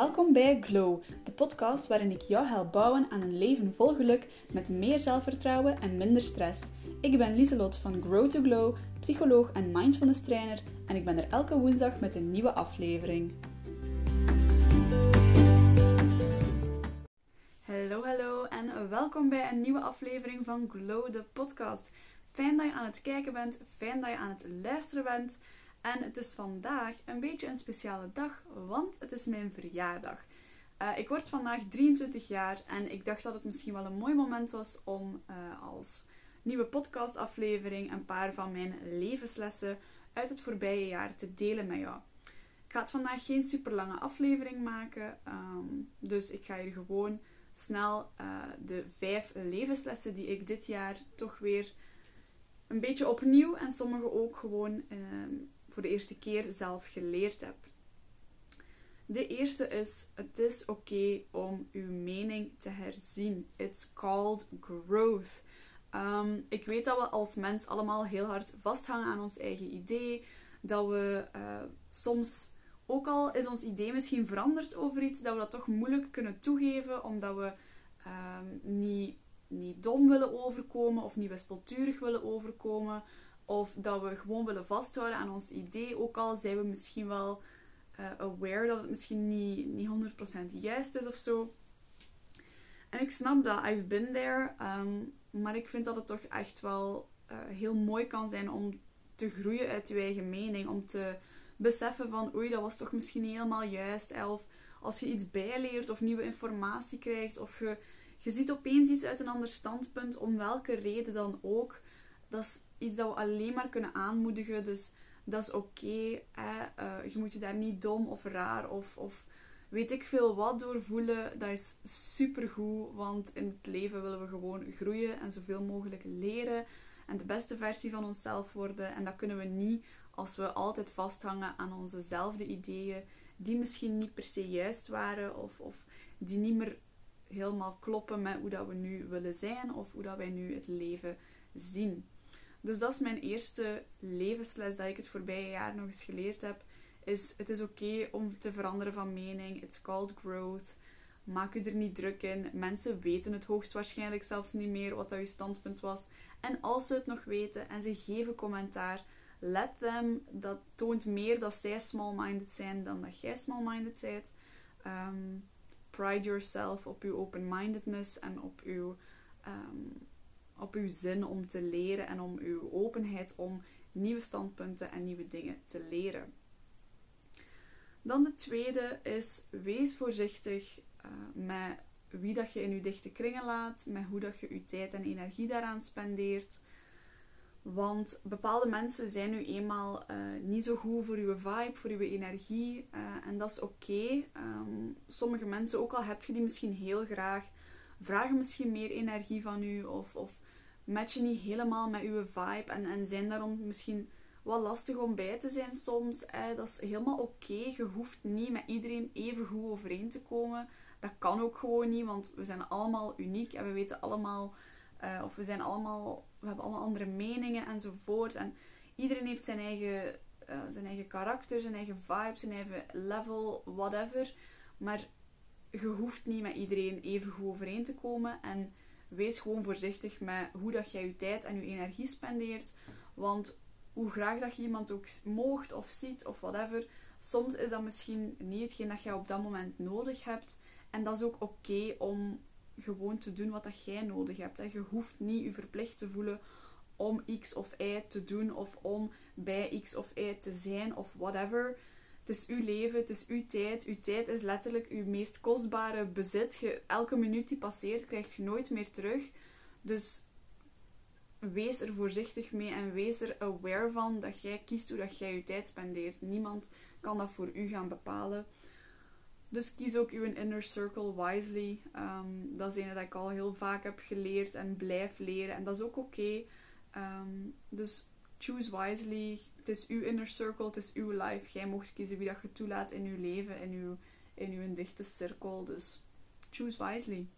Welkom bij Glow, de podcast waarin ik jou help bouwen aan een leven vol geluk met meer zelfvertrouwen en minder stress. Ik ben Lieselot van Grow to Glow, psycholoog en mindfulness trainer en ik ben er elke woensdag met een nieuwe aflevering. Hallo, hallo en welkom bij een nieuwe aflevering van Glow, de podcast. Fijn dat je aan het kijken bent, fijn dat je aan het luisteren bent. En het is vandaag een beetje een speciale dag, want het is mijn verjaardag. Uh, ik word vandaag 23 jaar en ik dacht dat het misschien wel een mooi moment was om uh, als nieuwe podcastaflevering een paar van mijn levenslessen uit het voorbije jaar te delen met jou. Ik ga het vandaag geen super lange aflevering maken, um, dus ik ga hier gewoon snel uh, de vijf levenslessen die ik dit jaar toch weer een beetje opnieuw en sommige ook gewoon voor de eerste keer zelf geleerd heb. De eerste is: het is oké om uw mening te herzien. It's called growth. Um, ik weet dat we als mens allemaal heel hard vasthangen aan ons eigen idee. Dat we uh, soms, ook al is ons idee misschien veranderd over iets, dat we dat toch moeilijk kunnen toegeven, omdat we um, niet, niet dom willen overkomen of niet wispelturig willen overkomen. Of dat we gewoon willen vasthouden aan ons idee, ook al zijn we misschien wel uh, aware dat het misschien niet, niet 100% juist is of zo. En ik snap dat, I've been there. Um, maar ik vind dat het toch echt wel uh, heel mooi kan zijn om te groeien uit je eigen mening. Om te beseffen van, oei, dat was toch misschien niet helemaal juist. Of als je iets bijleert of nieuwe informatie krijgt. Of je, je ziet opeens iets uit een ander standpunt, om welke reden dan ook dat is iets dat we alleen maar kunnen aanmoedigen. Dus dat is oké. uh, je moet je daar niet dom of raar of, of weet ik veel wat door voelen. Dat is supergoed. Want in het leven willen we gewoon groeien en zoveel mogelijk leren. En de beste versie van onszelf worden. En dat kunnen we niet als we altijd vasthangen aan onzezelfde ideeën. Die misschien niet per se juist waren. Of, of die niet meer helemaal kloppen met hoe dat we nu willen zijn. Of hoe dat wij nu het leven zien. Dus dat is mijn eerste levensles dat ik het voorbije jaar nog eens geleerd heb. Is het is oké om te veranderen van mening. It's called growth. Maak u er niet druk in. Mensen weten het hoogstwaarschijnlijk zelfs niet meer wat dat uw standpunt was. En als ze het nog weten en ze geven commentaar, let them. Dat toont meer dat zij small-minded zijn dan dat jij small-minded bent. Um, pride yourself op uw open-mindedness en op uw um, op uw zin om te leren en om uw openheid om nieuwe standpunten en nieuwe dingen te leren. Dan de tweede is wees voorzichtig uh, met wie dat je in je dichte kringen laat, met hoe dat je je tijd en energie daaraan spendeert. Want bepaalde mensen zijn nu eenmaal uh, niet zo goed voor uw vibe, voor uw energie. Uh, en dat is oké. Um, sommige mensen, ook al heb je die misschien heel graag, vragen misschien meer energie van u. Of, of matchen niet helemaal met uw vibe en, en zijn daarom misschien wat lastig om bij te zijn soms. Eh, dat is helemaal oké. Je hoeft niet met iedereen even goed overeen te komen. Dat kan ook gewoon niet, want we zijn allemaal uniek en we weten allemaal, uh, of we zijn allemaal, we hebben allemaal andere meningen enzovoort. En iedereen heeft zijn eigen, uh, zijn eigen karakter, zijn eigen vibe, zijn eigen level, whatever. Maar je hoeft niet met iedereen even goed overeen te komen. En wees gewoon voorzichtig met hoe dat jij je tijd en je energie spendeert. Want hoe graag dat je iemand ook moogt of ziet of whatever, soms is dat misschien niet hetgeen dat jij op dat moment nodig hebt. En dat is ook oké om gewoon te doen wat dat jij nodig hebt. Je hoeft niet je verplicht te voelen om X of Y te doen of om bij X of Y te zijn of whatever. Het is uw leven, het is uw tijd. Uw tijd is letterlijk uw meest kostbare bezit. Je, elke minuut die passeert, krijgt je nooit meer terug. Dus wees er voorzichtig mee en wees er aware van dat jij kiest hoe dat jij je tijd spendeert. Niemand kan dat voor u gaan bepalen. Dus kies ook uw inner circle wisely. Um, dat is een dat ik al heel vaak heb geleerd en blijf leren. En dat is ook oké. Okay. Um, dus choose wisely. Het is uw inner circle, het is uw life. Jij mocht kiezen wie dat je toelaat in uw leven, in uw, in uw dichte cirkel. Dus choose wisely.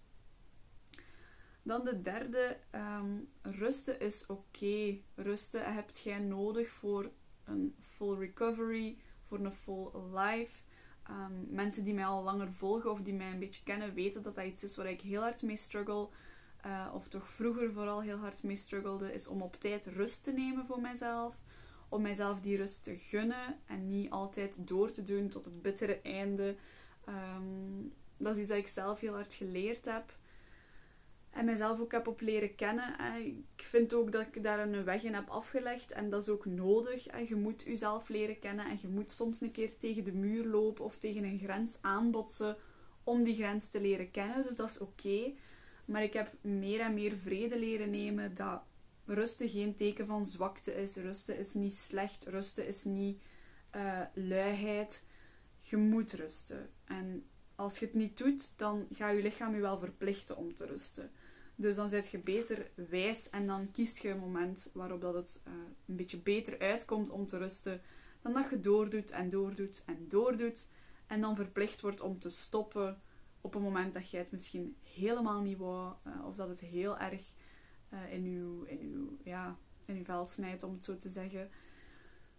Dan de derde, um, rusten is oké. Rusten heb jij nodig voor een full recovery, voor een full life. Ehm, mensen die mij al langer volgen of die mij een beetje kennen, weten dat dat iets is waar ik heel hard mee struggle. Uh, of toch vroeger vooral heel hard mee struggelde, is om op tijd rust te nemen voor mijzelf. Om mijzelf die rust te gunnen en niet altijd door te doen tot het bittere einde. Ehm, dat is iets dat ik zelf heel hard geleerd heb. En mijzelf ook heb op leren kennen. Ik vind ook dat ik daar een weg in heb afgelegd. En dat is ook nodig. Je moet jezelf leren kennen. En je moet soms een keer tegen de muur lopen of tegen een grens aanbotsen om die grens te leren kennen. Dus dat is oké. Maar ik heb meer en meer vrede leren nemen dat rusten geen teken van zwakte is. Rusten is niet slecht. Rusten is niet uh, luiheid. Je moet rusten. En als je het niet doet, dan gaat je lichaam je wel verplichten om te rusten. Dus dan zit je beter wijs en dan kiest je een moment waarop dat het uh, een beetje beter uitkomt om te rusten. Dan dat je doordoet en doordoet en doordoet. En dan verplicht wordt om te stoppen op een moment dat jij het misschien helemaal niet wou. Uh, of dat het heel erg uh, in, uw, in, uw, ja, in uw vel snijdt, om het zo te zeggen.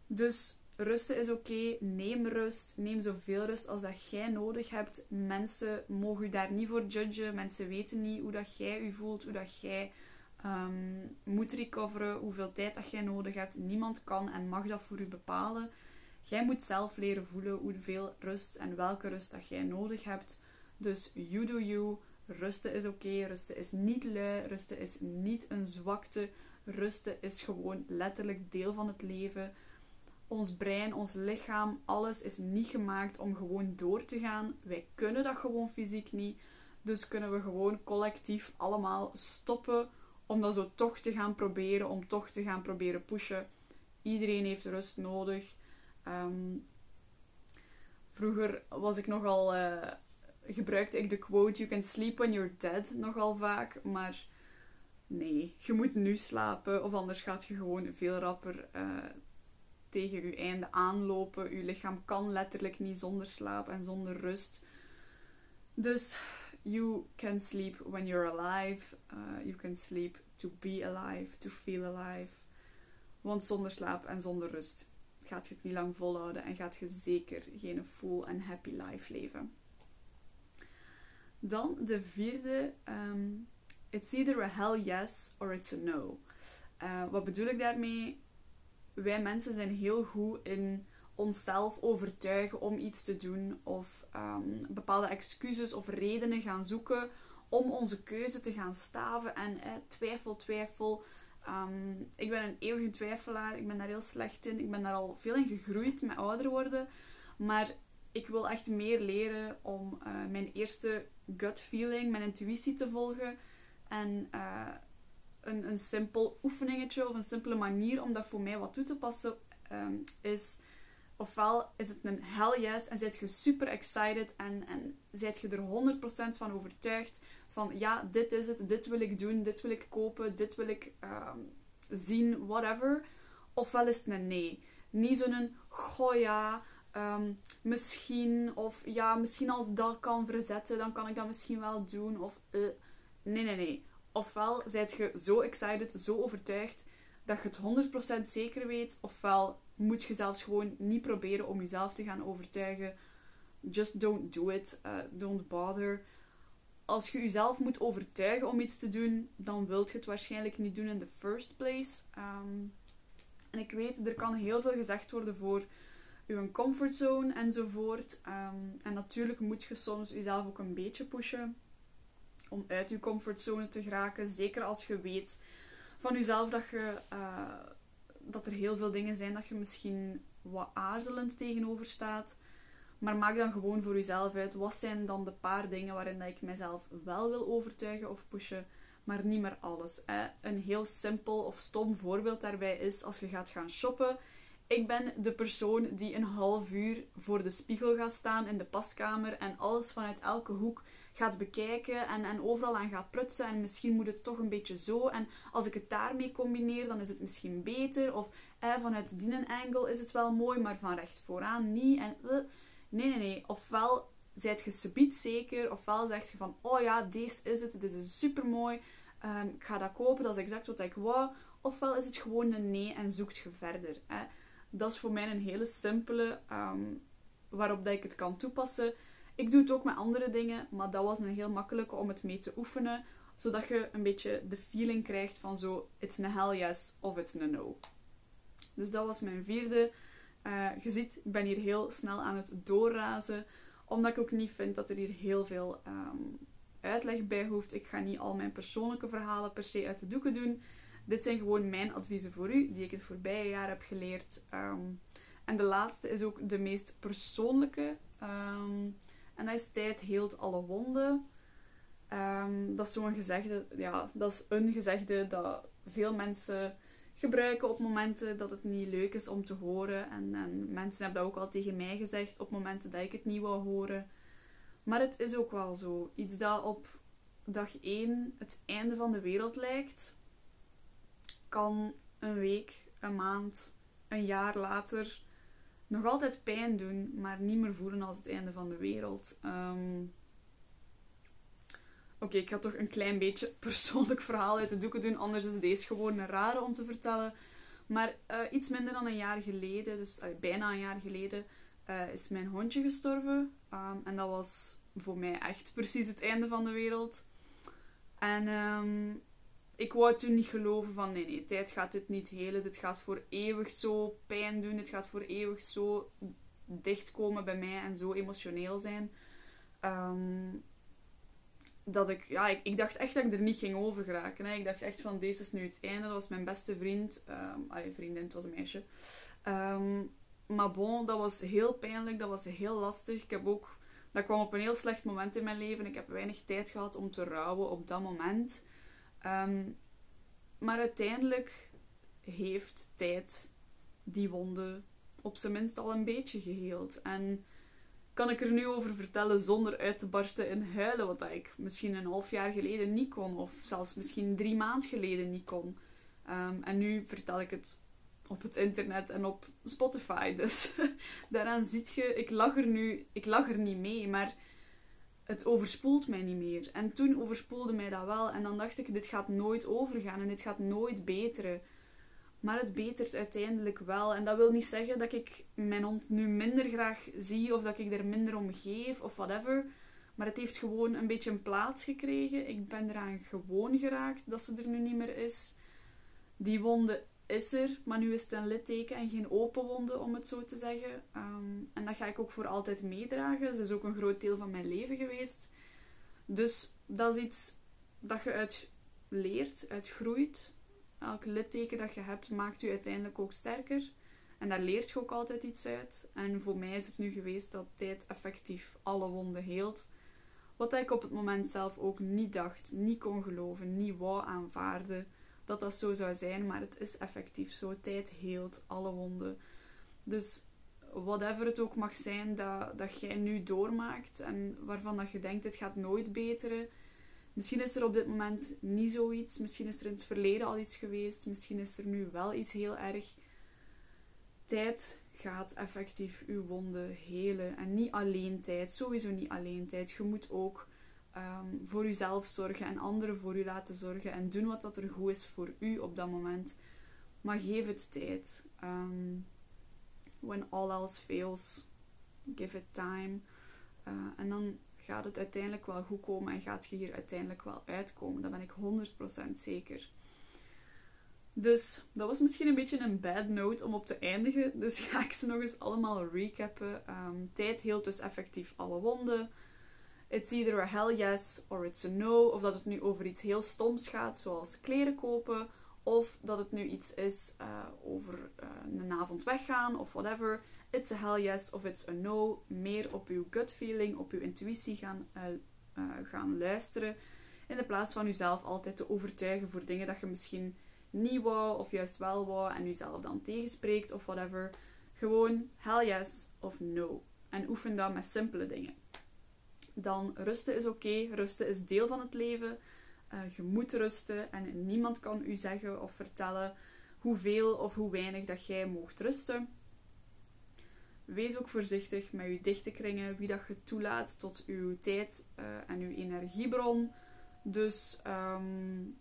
Dus rusten is oké. Neem rust. Neem zoveel rust als dat jij nodig hebt. Mensen mogen u daar niet voor judgen. Mensen weten niet hoe dat jij u voelt, hoe dat jij um, moet recoveren, hoeveel tijd dat jij nodig hebt. Niemand kan en mag dat voor u bepalen. Jij moet zelf leren voelen hoeveel rust en welke rust dat jij nodig hebt. Dus you do you. Rusten is oké. Rusten is niet lui. Rusten is niet een zwakte. Rusten is gewoon letterlijk deel van het leven ons brein, ons lichaam, alles is niet gemaakt om gewoon door te gaan. Wij kunnen dat gewoon fysiek niet. Dus kunnen we gewoon collectief allemaal stoppen om dat zo toch te gaan proberen, om toch te gaan proberen pushen. Iedereen heeft rust nodig. Ehm, vroeger was ik nogal, uh, gebruikte ik de quote: You can sleep when you're dead nogal vaak. Maar nee, je moet nu slapen, of anders gaat je gewoon veel rapper uh, tegen je einde aanlopen. Je lichaam kan letterlijk niet zonder slaap en zonder rust. Dus you can sleep when you're alive. Uh, you can sleep to be alive, to feel alive. Want zonder slaap en zonder rust gaat je het niet lang volhouden en gaat je zeker geen full en happy life leven. Dan de vierde. Um, it's either a hell yes or it's a no. Uh, wat bedoel ik daarmee? wij mensen zijn heel goed in onszelf overtuigen om iets te doen of um, bepaalde excuses of redenen gaan zoeken om onze keuze te gaan staven. En eh, twijfel, twijfel. Um, ik ben een eeuwige twijfelaar. Ik ben daar heel slecht in. Ik ben daar al veel in gegroeid met ouder worden. Maar ik wil echt meer leren om uh, mijn eerste gut feeling, mijn intuïtie te volgen. En uh, een, een simpel oefeningetje of een simpele manier om dat voor mij wat toe te passen um, is ofwel is het een hell yes en zijt je super excited en, en zijt je er 100% van overtuigd van ja, dit is het, dit wil ik doen, dit wil ik kopen, dit wil ik um, zien, whatever. Ofwel is het een nee. Niet zo'n goh ja, um, misschien, of ja, misschien als dat kan verzetten, dan kan ik dat misschien wel doen. Of uh, nee, nee, nee. Ofwel zijt je zo excited, zo overtuigd dat je het 100% zeker weet, ofwel moet je zelfs gewoon niet proberen om jezelf te gaan overtuigen. Just don't do it. Uh, don't bother. Als je jezelf moet overtuigen om iets te doen, dan wilt je het waarschijnlijk niet doen in the first place. Um, en ik weet, er kan heel veel gezegd worden voor je comfortzone enzovoort. Um, en natuurlijk moet je soms jezelf ook een beetje pushen om uit je comfortzone te geraken. Zeker als je weet van jezelf dat, je, uh, dat er heel veel dingen zijn dat je misschien wat aarzelend tegenover staat. Maar maak dan gewoon voor jezelf uit. Wat zijn dan de paar dingen waarin ik mezelf wel wil overtuigen of pushen, maar niet meer alles. Hè? Een heel simpel of stom voorbeeld daarbij is als je gaat gaan shoppen. Ik ben de persoon die een half uur voor de spiegel gaat staan in de paskamer en alles vanuit elke hoek gaat bekijken en, en overal aan gaat prutsen. En misschien moet het toch een beetje zo. En als ik het daarmee combineer, dan is het misschien beter. Of eh, vanuit die angle is het wel mooi, maar van recht vooraan niet. En, uh, nee, nee, nee. Ofwel zijt je subiet zeker, ofwel zeg je van, oh ja, deze is het, dit is super mooi. Um, ik ga dat kopen, dat is exact wat ik wou. Ofwel is het gewoon een nee en zoekt je verder. Dat is voor mij een hele simpele um, waarop dat ik het kan toepassen. Ik doe het ook met andere dingen, maar dat was een heel makkelijke om het mee te oefenen, zodat je een beetje de feeling krijgt van zo, it's een hell yes of it's een no. Dus dat was mijn vierde. Uh, je ziet, ik ben hier heel snel aan het doorrazen, omdat ik ook niet vind dat er hier heel veel ehm, uitleg bij hoeft. Ik ga niet al mijn persoonlijke verhalen per se uit de doeken doen. Dit zijn gewoon mijn adviezen voor u, die ik het voorbije jaar heb geleerd. Ehm, en de laatste is ook de meest persoonlijke. Ehm, en dat is tijd heelt alle wonden. Um, dat is zo'n gezegde, ja, dat is een gezegde dat veel mensen gebruiken op momenten dat het niet leuk is om te horen. En, en mensen hebben dat ook al tegen mij gezegd op momenten dat ik het niet wou horen. Maar het is ook wel zo. Iets dat op dag 1 het einde van de wereld lijkt, kan een week, een maand, een jaar later nog altijd pijn doen, maar niet meer voelen als het einde van de wereld. Ehm, oké, ik ga toch een klein beetje persoonlijk verhaal uit de doeken doen, anders is deze gewoon een rare om te vertellen. Maar uh, iets minder dan een jaar geleden, dus bijna een jaar geleden, uh, is mijn hondje gestorven. Um, en dat was voor mij echt precies het einde van de wereld. En um, ik wou toen niet geloven van nee, nee, tijd gaat dit niet helen. Dit gaat voor eeuwig zo pijn doen. Dit gaat voor eeuwig zo dichtkomen bij mij en zo emotioneel zijn. Um, dat ik, ja, ik, dacht echt dat ik er niet ging over geraken. Hè. Ik dacht echt van, deze is nu het einde. Dat was mijn beste vriend. Um, allee, vriendin, het was een meisje. Um, maar bon, dat was heel pijnlijk. Dat was heel lastig. Ik heb ook... Dat kwam op een heel slecht moment in mijn leven. Ik heb weinig tijd gehad om te rouwen op dat moment. Um, maar uiteindelijk heeft tijd die wonden op zijn minst al een beetje geheeld. En kan ik er nu over vertellen zonder uit te barsten in huilen, wat ik misschien een half jaar geleden niet kon, of zelfs misschien drie maanden geleden niet kon. Um, en nu vertel ik het op het internet en op Spotify. Dus daaraan ziet je, ik lach er nu, ik lach er niet mee, maar het overspoelt mij niet meer. En toen overspoelde mij dat wel. En dan dacht ik, dit gaat nooit overgaan en dit gaat nooit beteren. Maar het betert uiteindelijk wel. En dat wil niet zeggen dat ik mijn hond nu minder graag zie of dat ik er minder om geef of whatever. Maar het heeft gewoon een beetje een plaats gekregen. Ik ben eraan gewoon geraakt dat ze er nu niet meer is. Die wonde is er, maar nu is het een litteken en geen open wonde, om het zo te zeggen. Ehm, en dat ga ik ook voor altijd meedragen. Ze is ook een groot deel van mijn leven geweest. Dus dat is iets dat je uit leert, uit groeit. Elk litteken dat je hebt, maakt u uiteindelijk ook sterker. En daar leert je ook altijd iets uit. En voor mij is het nu geweest dat tijd effectief alle wonden heelt. Wat ik op het moment zelf ook niet dacht, niet kon geloven, niet wou aanvaarden dat dat zo zou zijn, maar het is effectief zo. Tijd heelt alle wonden. Dus whatever het ook mag zijn dat, dat jij nu doormaakt en waarvan dat je denkt, het gaat nooit beteren. Misschien is er op dit moment niet zoiets. Misschien is er in het verleden al iets geweest. Misschien is er nu wel iets heel erg. Tijd gaat effectief uw wonden helen. En niet alleen tijd. Sowieso niet alleen tijd. Je moet ook um, voor uzelf zorgen en anderen voor u laten zorgen en doen wat dat er goed is voor u op dat moment. Maar geef het tijd. Um, when all else fails, give it time. Uh, en dan gaat het uiteindelijk wel goed komen en gaat je hier uiteindelijk wel uitkomen. Daar ben ik 100% zeker. Dus dat was misschien een beetje een bad note om op te eindigen. Dus ga ik ze nog eens allemaal recappen. Um, tijd heelt dus effectief alle wonden. It's either a hell yes or it's a no. Of dat het nu over iets heel stoms gaat, zoals kleren kopen. Of dat het nu iets is uh, over uh, een avond weggaan of whatever. It's a hell yes of it's a no. Meer op uw gut feeling, op uw intuïtie gaan, uh, gaan luisteren. In de plaats van uzelf altijd te overtuigen voor dingen dat je misschien niet wou of juist wel wou en uzelf dan tegenspreekt of whatever. Gewoon hell yes of no. En oefen dat met simpele dingen dan rusten is oké. Rusten is deel van het leven. Uh, je moet rusten en niemand kan u zeggen of vertellen hoeveel of hoe weinig dat jij mocht rusten. Wees ook voorzichtig met uw dichte kringen, wie dat je toelaat tot uw tijd uh, en uw energiebron. Dus um,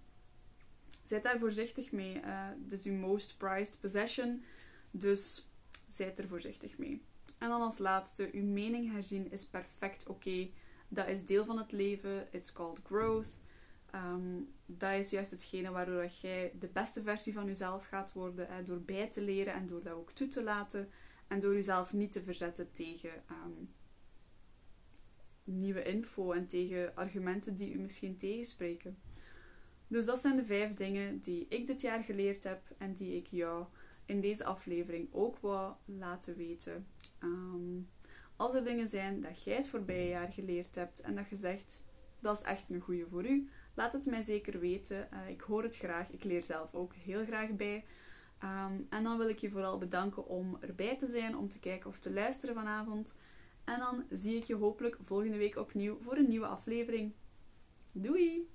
zijt daar voorzichtig mee. Uh, dit is uw most prized possession. Dus zijt er voorzichtig mee. En dan als laatste, uw mening herzien is perfect oké. Dat is deel van het leven. It's called growth. Ehm, dat is juist hetgene waardoor jij de beste versie van jezelf gaat worden. Hè, door bij te leren en door dat ook toe te laten. En door jezelf niet te verzetten tegen ehm, nieuwe info en tegen argumenten die u misschien tegenspreken. Dus dat zijn de vijf dingen die ik dit jaar geleerd heb en die ik jou in deze aflevering ook wou laten weten. Ehm, als er dingen zijn dat jij het voorbije jaar geleerd hebt en dat je zegt dat is echt een goede voor u, laat het mij zeker weten. Uh, ik hoor het graag. Ik leer zelf ook heel graag bij. Ehm, en dan wil ik je vooral bedanken om erbij te zijn, om te kijken of te luisteren vanavond. En dan zie ik je hopelijk volgende week opnieuw voor een nieuwe aflevering. Doei!